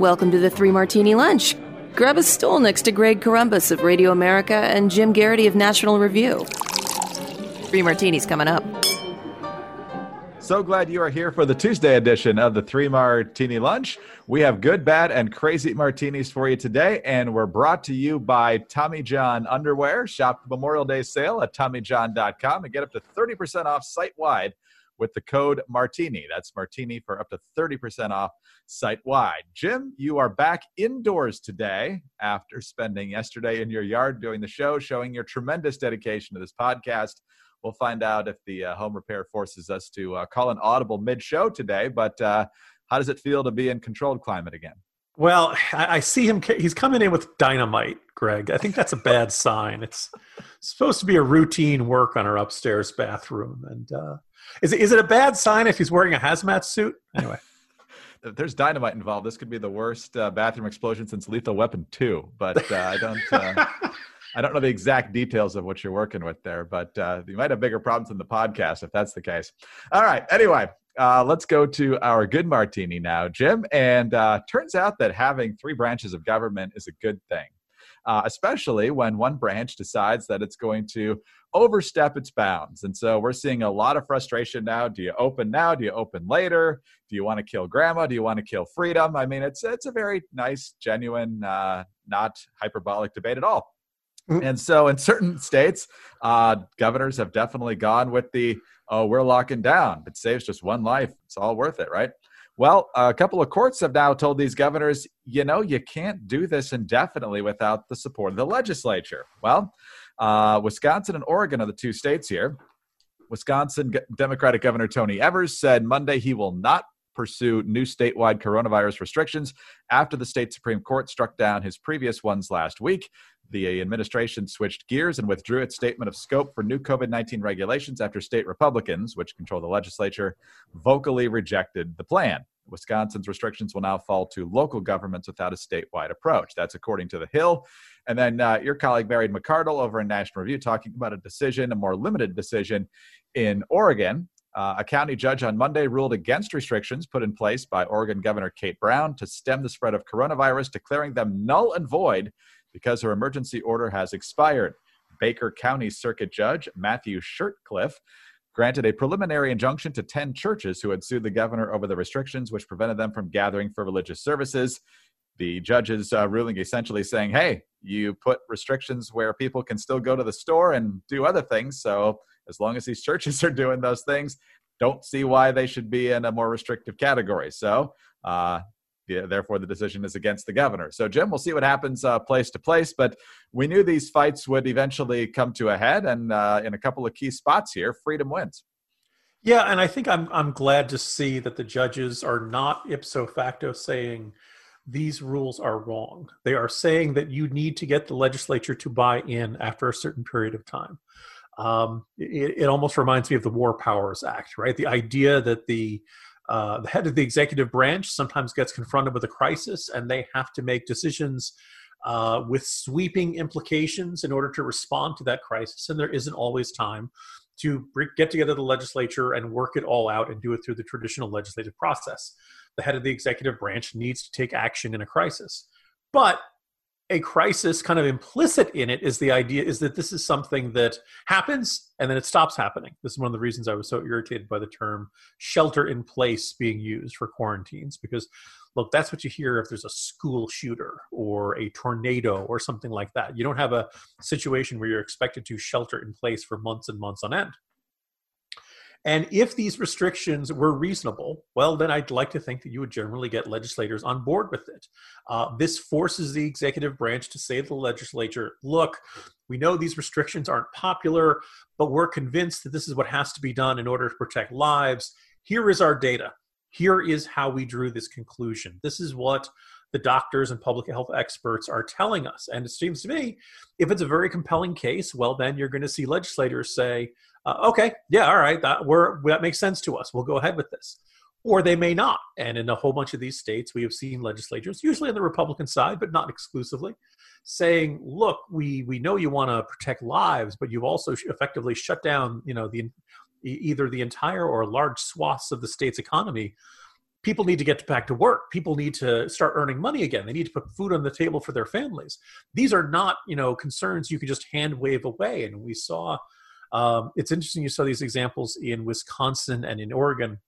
Welcome to the Three Martini Lunch. Grab a stool next to Greg Corombos of Radio America and Jim Geraghty of National Review. Three Martinis coming up. So glad you are here for the Tuesday edition of the Three Martini Lunch. We have good, bad, and crazy martinis for you today, and we're brought to you by Tommy John Underwear. Shop Memorial Day sale at TommyJohn.com and get up to 30% off site wide with the code Martini. That's Martini for up to 30% off site wide. Jim, you are back indoors today after spending yesterday in your yard doing the show, showing your tremendous dedication to this podcast. We'll find out if the uh, home repair forces us to uh, call an audible mid show today. But uh, how does it feel to be in controlled climate again? Well, I see him. He's coming in with dynamite, Greg. I think that's a bad sign. It's supposed to be a routine work on our upstairs bathroom, and uh, is it, is it a bad sign if he's wearing a hazmat suit? Anyway. if there's dynamite involved, this could be the worst uh, bathroom explosion since Lethal Weapon 2. But uh, I don't. Uh, I don't know the exact details of what you're working with there, but uh, you might have bigger problems than the podcast if that's the case. All right. Anyway, uh, let's go to our good martini now, Jim. And uh, turns out that having three branches of government is a good thing uh, especially when one branch decides that it's going to overstep its bounds. And so we're seeing a lot of frustration now. Do you open now? Do you open later? Do you want to kill grandma? Do you want to kill freedom? I mean, it's it's a very nice, genuine, uh, not hyperbolic debate at all. Mm-hmm. And so, in certain states, uh, governors have definitely gone with the "oh, we're locking down. It saves just one life. It's all worth it, right?" Well, a couple of courts have now told these governors, you know, you can't do this indefinitely without the support of the legislature. Well, uh, Wisconsin and Oregon are the two states here. Wisconsin Democratic Governor Tony Evers said Monday he will not pursue new statewide coronavirus restrictions after the state Supreme Court struck down his previous ones last week. The administration switched gears and withdrew its statement of scope for new COVID 19 regulations after state Republicans, which control the legislature, vocally rejected the plan. Wisconsin's restrictions will now fall to local governments without a statewide approach. That's according to The Hill. And then uh, your colleague, Mary McArdle, over in National Review, talking about a decision, a more limited decision in Oregon. Uh, a county judge on Monday ruled against restrictions put in place by Oregon Governor Kate Brown to stem the spread of coronavirus, declaring them null and void because her emergency order has expired. Baker County Circuit Judge Matthew Shirtcliff granted a preliminary injunction to 10 churches who had sued the governor over the restrictions which prevented them from gathering for religious services. The judge's uh, ruling essentially saying, hey, you put restrictions where people can still go to the store and do other things. So as long as these churches are doing those things, don't see why they should be in a more restrictive category. So uh, therefore the decision is against the governor. So, Jim, we'll see what happens uh, place to place, but we knew these fights would eventually come to a head, and uh, in a couple of key spots here, freedom wins. Yeah, and I think I'm I'm glad to see that the judges are not ipso facto saying these rules are wrong. They are saying that you need to get the legislature to buy in after a certain period of time. Um, it, it almost reminds me of the War Powers Act, right? The idea that the uh, the head of the executive branch sometimes gets confronted with a crisis and they have to make decisions uh, with sweeping implications in order to respond to that crisis. And there isn't always time to get together the legislature and work it all out and do it through the traditional legislative process. The head of the executive branch needs to take action in a crisis. But a crisis kind of implicit in it is the idea is that this is something that happens and then it stops happening. This is one of the reasons i was so irritated by the term shelter in place being used for quarantines because look that's what you hear if there's a school shooter or a tornado or something like that. You don't have a situation where you're expected to shelter in place for months and months on end and if these restrictions were reasonable, well, then I'd like to think that you would generally get legislators on board with it. Uh, this forces the executive branch to say to the legislature, look, we know these restrictions aren't popular, but we're convinced that this is what has to be done in order to protect lives. Here is our data. Here is how we drew this conclusion. This is what the doctors and public health experts are telling us. And it seems to me, if it's a very compelling case, well, then you're going to see legislators say, uh, okay, yeah, all right, that, we're, that makes sense to us. We'll go ahead with this. Or they may not. And in a whole bunch of these states, we have seen legislatures, usually on the Republican side, but not exclusively, saying, look, we, we know you want to protect lives, but you've also effectively shut down, you know, the either the entire or large swaths of the state's economy people need to get back to work people need to start earning money again they need to put food on the table for their families these are not you know concerns you can just hand wave away and we saw um, it's interesting you saw these examples in wisconsin and in oregon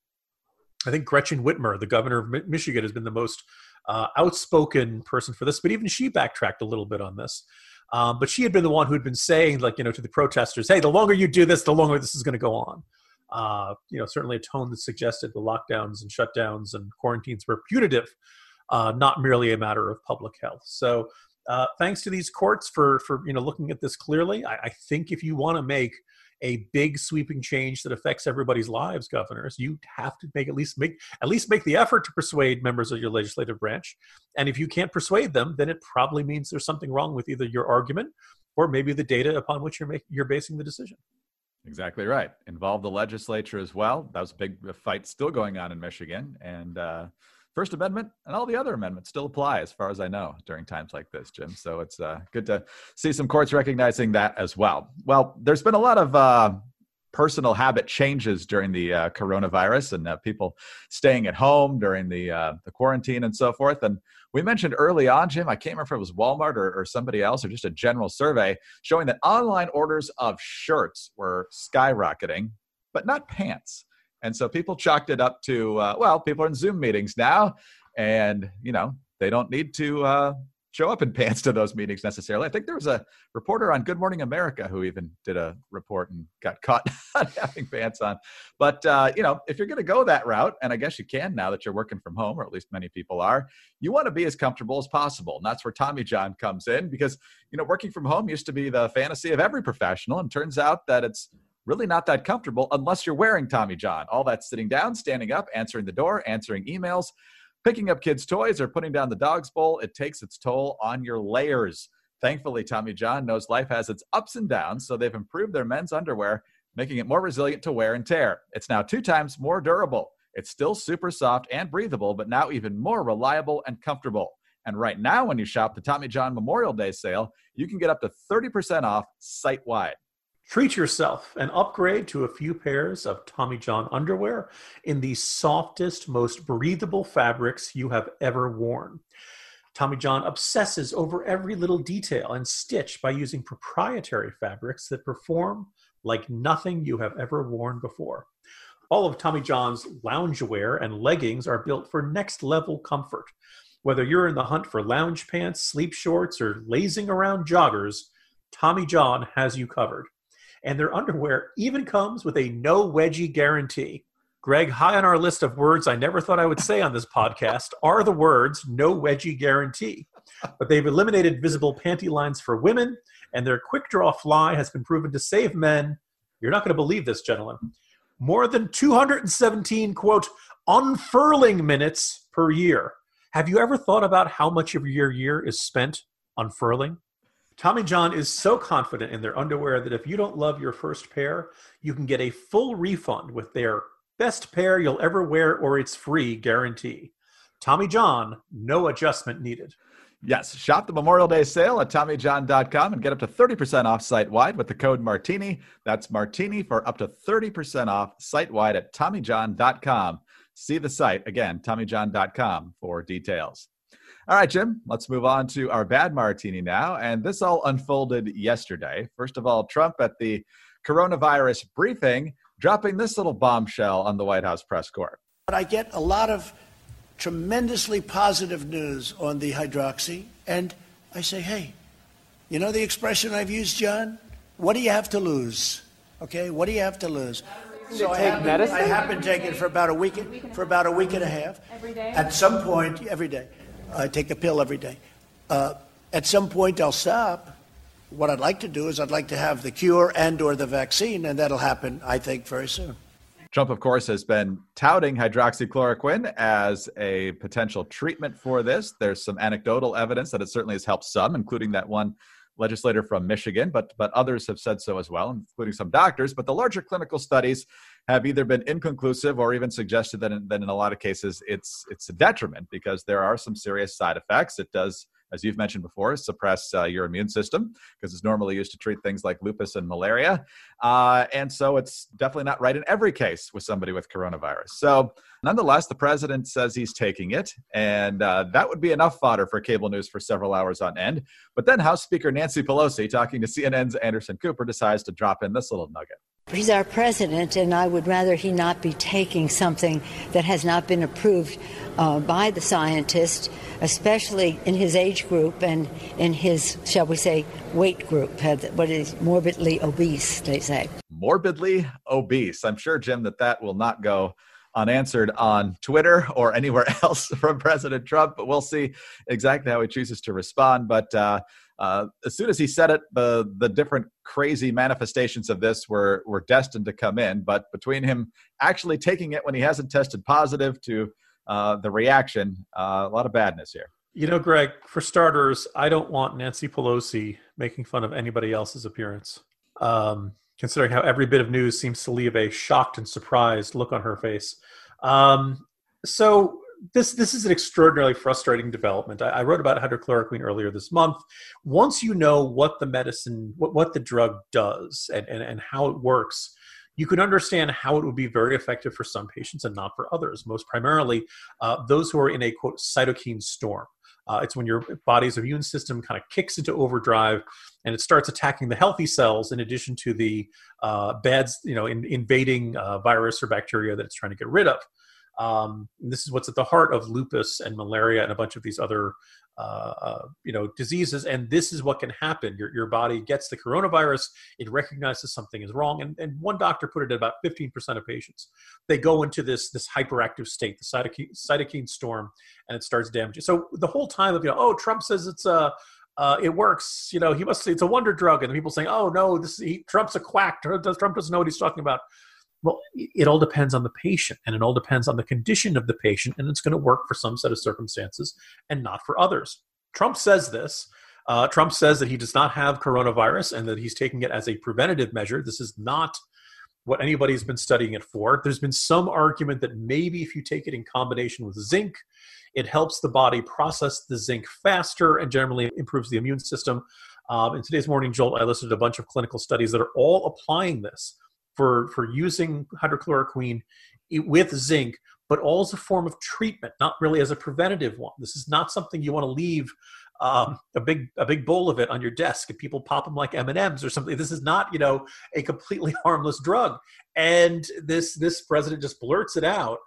i think gretchen whitmer the governor of michigan has been the most uh, outspoken person for this but even she backtracked a little bit on this um, but she had been the one who had been saying like you know to the protesters hey the longer you do this the longer this is going to go on uh, you know, certainly a tone that suggested the lockdowns and shutdowns and quarantines were punitive, uh, not merely a matter of public health. So, uh, thanks to these courts for for you know looking at this clearly. I, I think if you want to make a big sweeping change that affects everybody's lives, governors, you have to make at least make at least make the effort to persuade members of your legislative branch. And if you can't persuade them, then it probably means there's something wrong with either your argument or maybe the data upon which you're making you're basing the decision. Exactly right. Involve the legislature as well. That was a big fight still going on in Michigan. And uh, First Amendment and all the other amendments still apply, as far as I know, during times like this, Jim. So it's uh, good to see some courts recognizing that as well. Well, there's been a lot of uh, personal habit changes during the uh, coronavirus and uh, people staying at home during the uh, the quarantine and so forth. And we mentioned early on, Jim, I can't remember if it was Walmart or, or somebody else or just a general survey showing that online orders of shirts were skyrocketing, but not pants. And so people chalked it up to, uh, well, people are in Zoom meetings now, and you know they don't need to uh, show up in pants to those meetings necessarily. I think there was a reporter on Good Morning America who even did a report and got caught having pants on. But uh, you know, if you're going to go that route, and I guess you can now that you're working from home, or at least many people are, you want to be as comfortable as possible, and that's where Tommy John comes in because you know working from home used to be the fantasy of every professional, and turns out that it's really not that comfortable unless you're wearing Tommy John. All that sitting down, standing up, answering the door, answering emails Picking up kids' toys or putting down the dog's bowl, it takes its toll on your layers. Thankfully, Tommy John knows life has its ups and downs, so they've improved their men's underwear, making it more resilient to wear and tear. It's now two times more durable. It's still super soft and breathable, but now even more reliable and comfortable. And right now, when you shop the Tommy John Memorial Day sale, you can get up to 30% off site wide. Treat yourself and upgrade to a few pairs of Tommy John underwear in the softest, most breathable fabrics you have ever worn. Tommy John obsesses over every little detail and stitch by using proprietary fabrics that perform like nothing you have ever worn before. All of Tommy John's loungewear and leggings are built for next level comfort. Whether you're in the hunt for lounge pants, sleep shorts, or lazing around joggers, Tommy John has you covered and their underwear even comes with a no wedgie guarantee. Greg, high on our list of words I never thought I would say on this podcast are the words no wedgie guarantee. But they've eliminated visible panty lines for women, and their quick draw fly has been proven to save men. You're not going to believe this, gentlemen. More than 217, quote, unfurling minutes per year. Have you ever thought about how much of your year is spent unfurling? Tommy John is so confident in their underwear that if you don't love your first pair, you can get a full refund with their best pair you'll ever wear or it's free guarantee. Tommy John, no adjustment needed. Yes, shop the Memorial Day sale at TommyJohn.com and get up to 30% off site wide with the code Martini. That's Martini for up to 30% off site wide at TommyJohn.com. See the site again, TommyJohn.com for details. All right, Jim, let's move on to our bad martini now. And this all unfolded yesterday. First of all, Trump at the coronavirus briefing dropping this little bombshell on the White House press corps. But I get a lot of tremendously positive news on the hydroxy, and I say, hey, you know the expression I've used, John? What do you have to lose? Okay, what do you have to lose? So I take medicine? I have been taking it for about a week, for about a week and a half. Every day. At some point, every day. I take a pill every day. Uh, at some point, I'll stop. What I'd like to do is I'd like to have the cure and or the vaccine, and that'll happen, I think, very soon. Trump, of course, has been touting hydroxychloroquine as a potential treatment for this. There's some anecdotal evidence that it certainly has helped some, including that one legislator from Michigan, but but others have said so as well, including some doctors. But the larger clinical studies have either been inconclusive or even suggested that in, that in a lot of cases it's it's a detriment because there are some serious side effects. It does as you've mentioned before, suppress uh, your immune system because it's normally used to treat things like lupus and malaria. Uh, and so it's definitely not right in every case with somebody with coronavirus. So, nonetheless, the president says he's taking it, and uh, that would be enough fodder for cable news for several hours on end. But then House Speaker Nancy Pelosi, talking to CNN's Anderson Cooper, decides to drop in this little nugget. He's our president, and I would rather he not be taking something that has not been approved uh, by the scientists, especially in his age group and in his, shall we say, weight group, what is morbidly obese, they say. Morbidly obese. I'm sure, Jim, that that will not go unanswered on Twitter or anywhere else from President Trump, but we'll see exactly how he chooses to respond. But uh, uh, as soon as he said it, the the different crazy manifestations of this were were destined to come in. But between him actually taking it when he hasn't tested positive to uh, the reaction, uh, a lot of badness here. You know, Greg, for starters, I don't want Nancy Pelosi making fun of anybody else's appearance. Um, considering how every bit of news seems to leave a shocked and surprised look on her face. Um, so this this is an extraordinarily frustrating development. I, I, wrote about hydrochloroquine earlier this month. Once you know what the medicine, what, what the drug does, and, and, and how it works, you can understand how it would be very effective for some patients and not for others. Most primarily, uh, those who are in a quote cytokine storm. Uh, it's when your body's immune system kind of kicks into overdrive and it starts attacking the healthy cells in addition to the uh, bad, you know, in, invading uh, virus or bacteria that it's trying to get rid of. Um, this is what's at the heart of lupus and malaria and a bunch of these other uh, uh, you know diseases and this is what can happen your, your body gets the coronavirus it recognizes something is wrong and, and one doctor put it at about 15% of patients they go into this this hyperactive state the cytokine, cytokine storm and it starts damaging so the whole time of you know oh trump says it's a uh, it works. You know, he must. It's a wonder drug, and people saying, "Oh no, this he, Trump's a quack. Trump doesn't know what he's talking about." Well, it all depends on the patient and it all depends on the condition of the patient, and it's going to work for some set of circumstances and not for others. Trump says this. Uh, Trump says that he does not have coronavirus and that he's taking it as a preventative measure. This is not what anybody's been studying it for. There's been some argument that maybe if you take it in combination with zinc, it helps the body process the zinc faster and generally improves the immune system. Um, in today's morning jolt, I listed a bunch of clinical studies that are all applying this for for using hydrochloroquine with zinc, but all as a form of treatment, not really as a preventative one. This is not something you want to leave um, a big a big bowl of it on your desk and people pop them like M and M's or something. This is not you know a completely harmless drug. And this this president just blurts it out,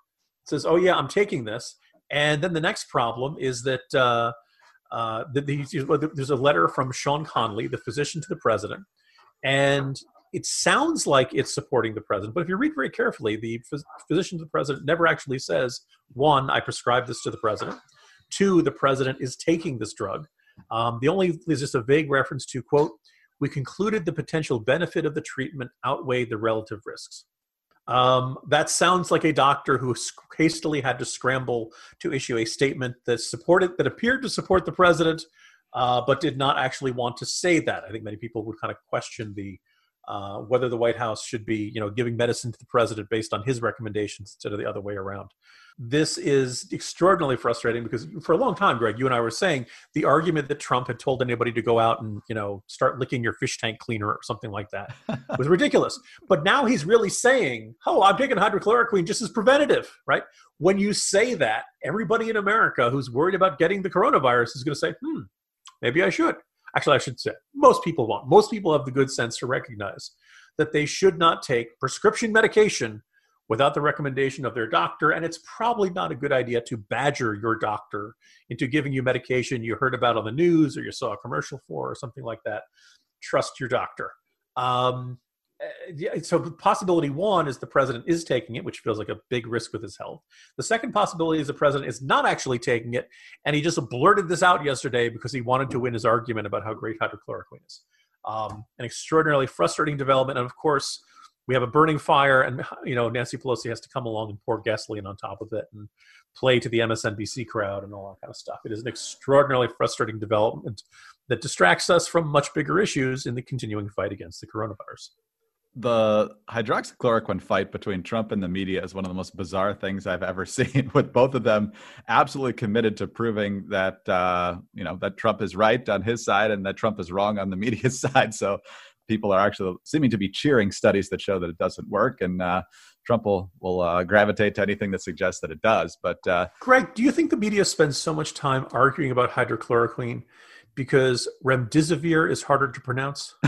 says, "Oh yeah, I'm taking this." And then the next problem is that. Uh, uh, there's a letter from Sean Conley, the physician to the president, and it sounds like it's supporting the president, but if you read very carefully, the physician to the president never actually says, one, I prescribe this to the president. Two, the president is taking this drug. Um, the only is just a vague reference to, quote, we concluded the potential benefit of the treatment outweighed the relative risks. Um, that sounds like a doctor who hastily had to scramble to issue a statement that supported that appeared to support the president, uh, but did not actually want to say that. I think many people would kind of question the uh, whether the White House should be, you know, giving medicine to the president based on his recommendations instead of the other way around. This is extraordinarily frustrating because for a long time, Greg, you and I were saying the argument that Trump had told anybody to go out and, you know, start licking your fish tank cleaner or something like that was ridiculous. But now he's really saying, oh, I'm taking hydrochloroquine just as preventative, right? When you say that, everybody in America who's worried about getting the coronavirus is going to say, hmm, maybe I should actually, I should say, most people won't. Most people have the good sense to recognize that they should not take prescription medication without the recommendation of their doctor. And it's probably not a good idea to badger your doctor into giving you medication you heard about on the news or you saw a commercial for or something like that. Trust your doctor. Um, so possibility one is the president is taking it, which feels like a big risk with his health. The second possibility is the president is not actually taking it, and he just blurted this out yesterday because he wanted to win his argument about how great hydrochloroquine is. Um, an extraordinarily frustrating development, and of course, we have a burning fire, and you know Nancy Pelosi has to come along and pour gasoline on top of it and play to the MSNBC crowd and all that kind of stuff. It is an extraordinarily frustrating development that distracts us from much bigger issues in the continuing fight against the coronavirus. The hydroxychloroquine fight between Trump and the media is one of the most bizarre things I've ever seen. With both of them absolutely committed to proving that uh, you know that Trump is right on his side and that Trump is wrong on the media side. So people are actually seeming to be cheering studies that show that it doesn't work, and uh, Trump will will uh, gravitate to anything that suggests that it does. But uh, Greg, do you think the media spends so much time arguing about hydrochloroquine because remdesivir is harder to pronounce?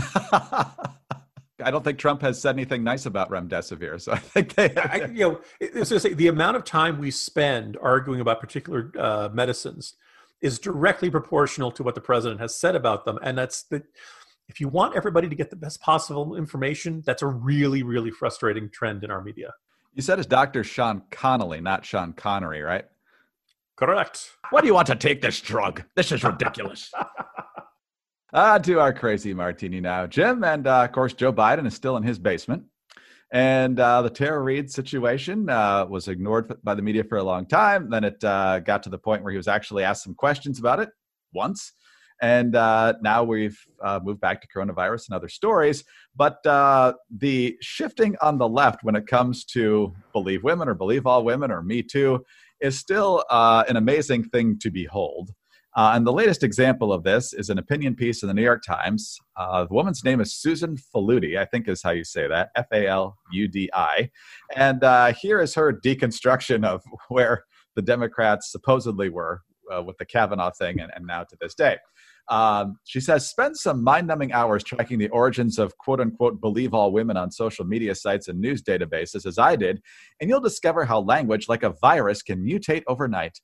I don't think Trump has said anything nice about remdesivir, so I think they. I, you know, it's to say the amount of time we spend arguing about particular uh, medicines is directly proportional to what the president has said about them, and that's the. If you want everybody to get the best possible information, that's a really, really frustrating trend in our media. You said it's Dr. Sean Conley, not Sean Connery, right? Correct. Why do you want to take this drug? This is ridiculous. Ah, to our crazy martini now, Jim, and uh, of course Joe Biden is still in his basement, and uh, the Tara Reade situation uh, was ignored by the media for a long time. Then it uh, got to the point where he was actually asked some questions about it once, and uh, now we've uh, moved back to coronavirus and other stories. But the shifting on the left when it comes to believe women or believe all women or Me Too is still an amazing thing to behold. Uh, and the latest example of this is an opinion piece in the New York Times. Uh, the woman's name is Susan Faludi, I think is how you say that, F A L U D I. And uh, here is her deconstruction of where the Democrats supposedly were uh, with the Kavanaugh thing and, and, now to this day. Um, she says, spend some mind numbing hours tracking the origins of quote unquote believe all women on social media sites and news databases, as I did, and you'll discover how language, like a virus, can mutate overnight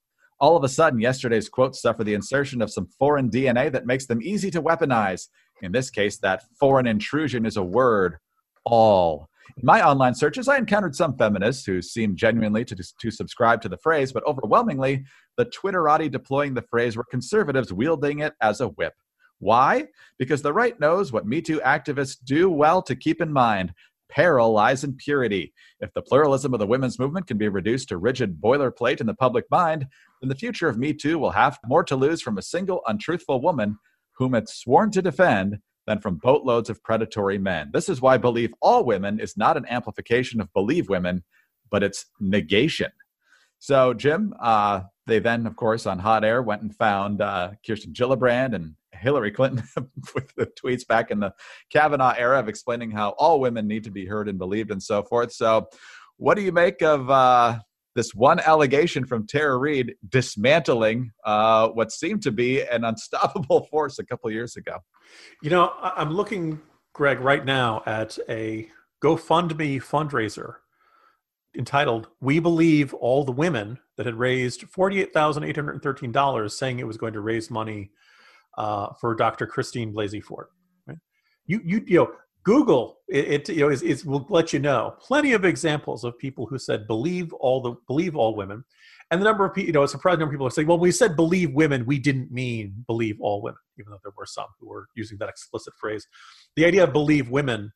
all of a sudden, yesterday's quotes suffer the insertion of some foreign DNA that makes them easy to weaponize. In this case, that foreign intrusion is a word all. In my online searches, I encountered some feminists who seemed genuinely to, to subscribe to the phrase, but overwhelmingly, the Twitterati deploying the phrase were conservatives wielding it as a whip. Why? Because the right knows what Me Too activists do well to keep in mind peril lies in purity. If the pluralism of the women's movement can be reduced to rigid boilerplate in the public mind, then the future of Me Too will have more to lose from a single untruthful woman whom it's sworn to defend than from boatloads of predatory men. This is why Believe All Women is not an amplification of Believe Women, but it's negation. So, Jim, uh, they then, of course, on Hot Air went and found uh, Kirsten Gillibrand and Hillary Clinton with the tweets back in the Kavanaugh era of explaining how all women need to be heard and believed and so forth. So, what do you make of uh, this one allegation from Tara Reade dismantling uh, what seemed to be an unstoppable force a couple years ago? You know, I'm looking, Greg, right now at a GoFundMe fundraiser entitled "We Believe All the Women" that had raised forty-eight thousand eight hundred thirteen dollars, saying it was going to raise money uh, for Dr. Christine Blasey Ford. Right? You, you, you know, Google it, it you know is, is, will let you know plenty of examples of people who said believe all the believe all women, and the number of people you know a surprising number of people are saying well we said believe women we didn't mean believe all women even though there were some who were using that explicit phrase. The idea of believe women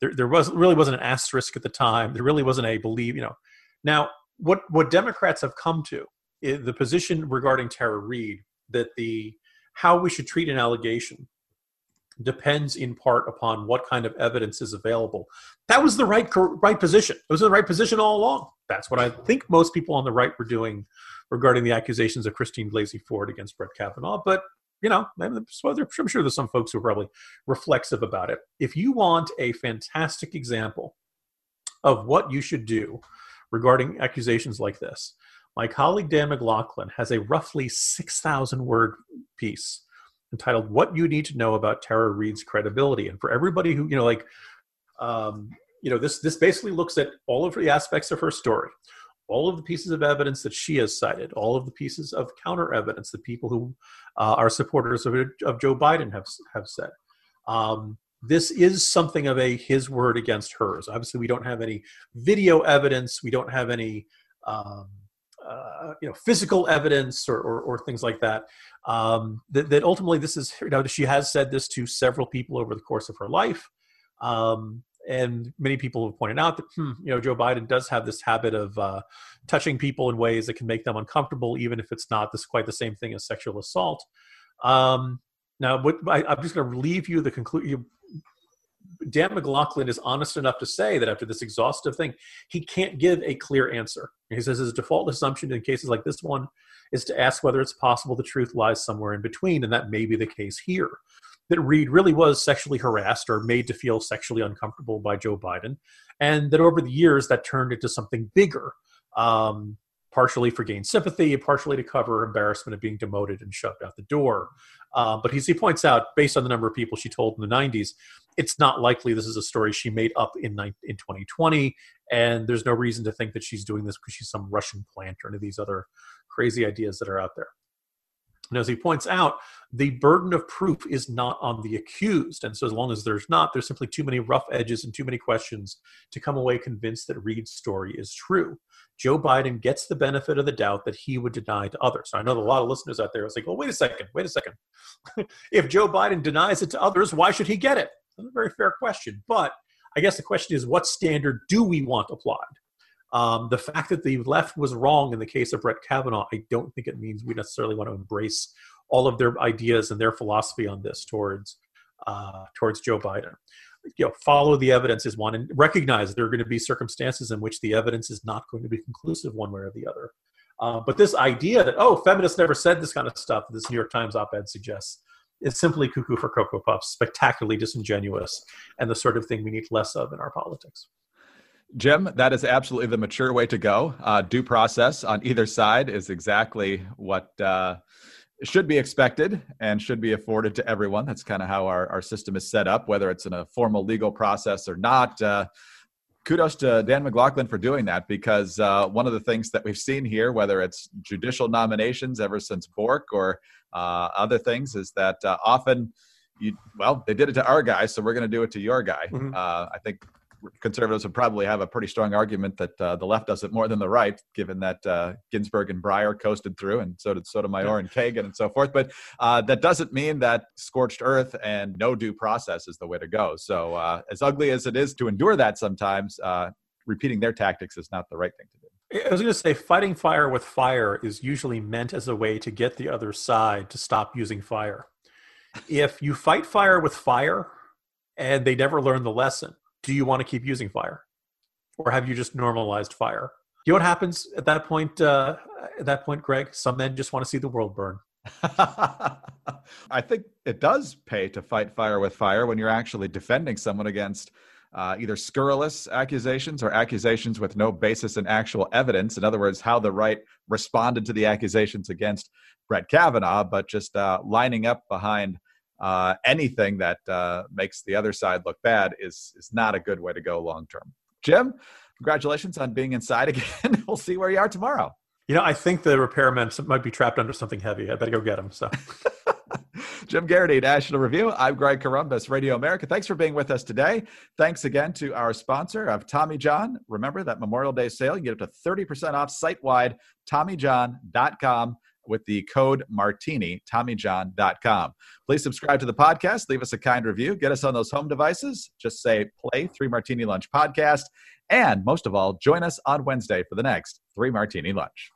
there there was really wasn't an asterisk at the time. There really wasn't a believe you know. Now what what Democrats have come to the position regarding Tara Reade that the how we should treat an allegation depends in part upon what kind of evidence is available. That was the right right position. It was the right position all along. That's what I think most people on the right were doing regarding the accusations of Christine Blasey Ford against Brett Kavanaugh. But you know, I'm sure there's some folks who are probably reflexive about it. If you want a fantastic example of what you should do regarding accusations like this, my colleague Dan McLaughlin has a roughly 6,000 word piece entitled What You Need to Know About Tara Reade's Credibility. And for everybody who, you know, like, um, you know, this, this basically looks at all of the aspects of her story, all of the pieces of evidence that she has cited, all of the pieces of counter evidence that people who uh, are supporters of, of Joe Biden have, have said. Um, this is something of a his word against hers. Obviously, we don't have any video evidence. We don't have any um, uh, you know physical evidence or, or, or things like that. Um, that, that, ultimately this is you know she has said this to several people over the course of her life, um, and many people have pointed out that hmm, you know Joe Biden does have this habit of uh, touching people in ways that can make them uncomfortable, even if it's not this quite the same thing as sexual assault. Um, now, what, I, am just going to leave you the conclusion Dan McLaughlin is honest enough to say that after this exhaustive thing, he can't give a clear answer. He says his default assumption in cases like this one is to ask whether it's possible the truth lies somewhere in between, and that may be the case here. That Reade really was sexually harassed or made to feel sexually uncomfortable by Joe Biden, and that over the years that turned into something bigger. Um, partially for gain sympathy, partially to cover embarrassment of being demoted and shoved out the door. Uh, but as he points out, based on the number of people she told in the 90s, it's not likely this is a story she made up in in 2020, and there's no reason to think that she's doing this because she's some Russian plant or any of these other crazy ideas that are out there. And as he points out, the burden of proof is not on the accused. And so, as long as there's not, there's simply too many rough edges and too many questions to come away convinced that Reade's story is true. Joe Biden gets the benefit of the doubt that he would deny to others. I know a lot of listeners out there are like, well, wait a second, wait a second. if Joe Biden denies it to others, why should he get it? That's a very fair question. But I guess the question is, what standard do we want applied? Um, the fact that the left was wrong in the case of Brett Kavanaugh, I don't think it means we necessarily want to embrace all of their ideas and their philosophy on this towards uh, towards Joe Biden. You know, follow the evidence is one, and recognize there are going to be circumstances in which the evidence is not going to be conclusive one way or the other. Uh, but this idea that oh, feminists never said this kind of stuff, this New York Times op-ed suggests, is simply cuckoo for cocoa puffs, spectacularly disingenuous, and the sort of thing we need less of in our politics. Jim, that is absolutely the mature way to go. Uh, due process on either side is exactly what uh, should be expected and should be afforded to everyone. That's kind of how our, our system is set up, whether it's in a formal legal process or not. Uh, kudos to Dan McLaughlin for doing that because uh, one of the things that we've seen here, whether it's judicial nominations ever since Bork or uh, other things, is that uh, often you, well, they did it to our guy, so we're going to do it to your guy. Mm-hmm. I think conservatives would probably have a pretty strong argument that uh, the left does it more than the right, given that uh, Ginsburg and Breyer coasted through, and so did Sotomayor and Kagan and so forth. But uh, that doesn't mean that scorched earth and no due process is the way to go. So, uh, as ugly as it is to endure that sometimes, uh, repeating their tactics is not the right thing to do. I was going to say, fighting fire with fire is usually meant as a way to get the other side to stop using fire. If you fight fire with fire and they never learn the lesson, do you want to keep using fire? Or have you just normalized fire? You know what happens at that point uh, at that point greg? Some men just want to see the world burn. I think it does pay to fight fire with fire when you're actually defending someone against uh, either scurrilous accusations or accusations with no basis in actual evidence. In other words, how the right responded to the accusations against Brett Kavanaugh, but just uh, lining up behind uh, anything that uh, makes the other side look bad is is not a good way to go long term. Jim, congratulations on being inside again. we'll see where you are tomorrow. You know, I think the repairman might be trapped under something heavy. I better go get him. So. Jim Geraghty, National Review. I'm Greg Corombos, Radio America. Thanks for being with us today. Thanks again to our sponsor of Tommy John. Remember that Memorial Day sale, you get up to 30% off site wide, TommyJohn.com with the code martini tommyjohn.com please subscribe to the podcast leave us a kind review get us on those home devices just say play three martini lunch podcast and most of all join us on wednesday for the next three martini lunch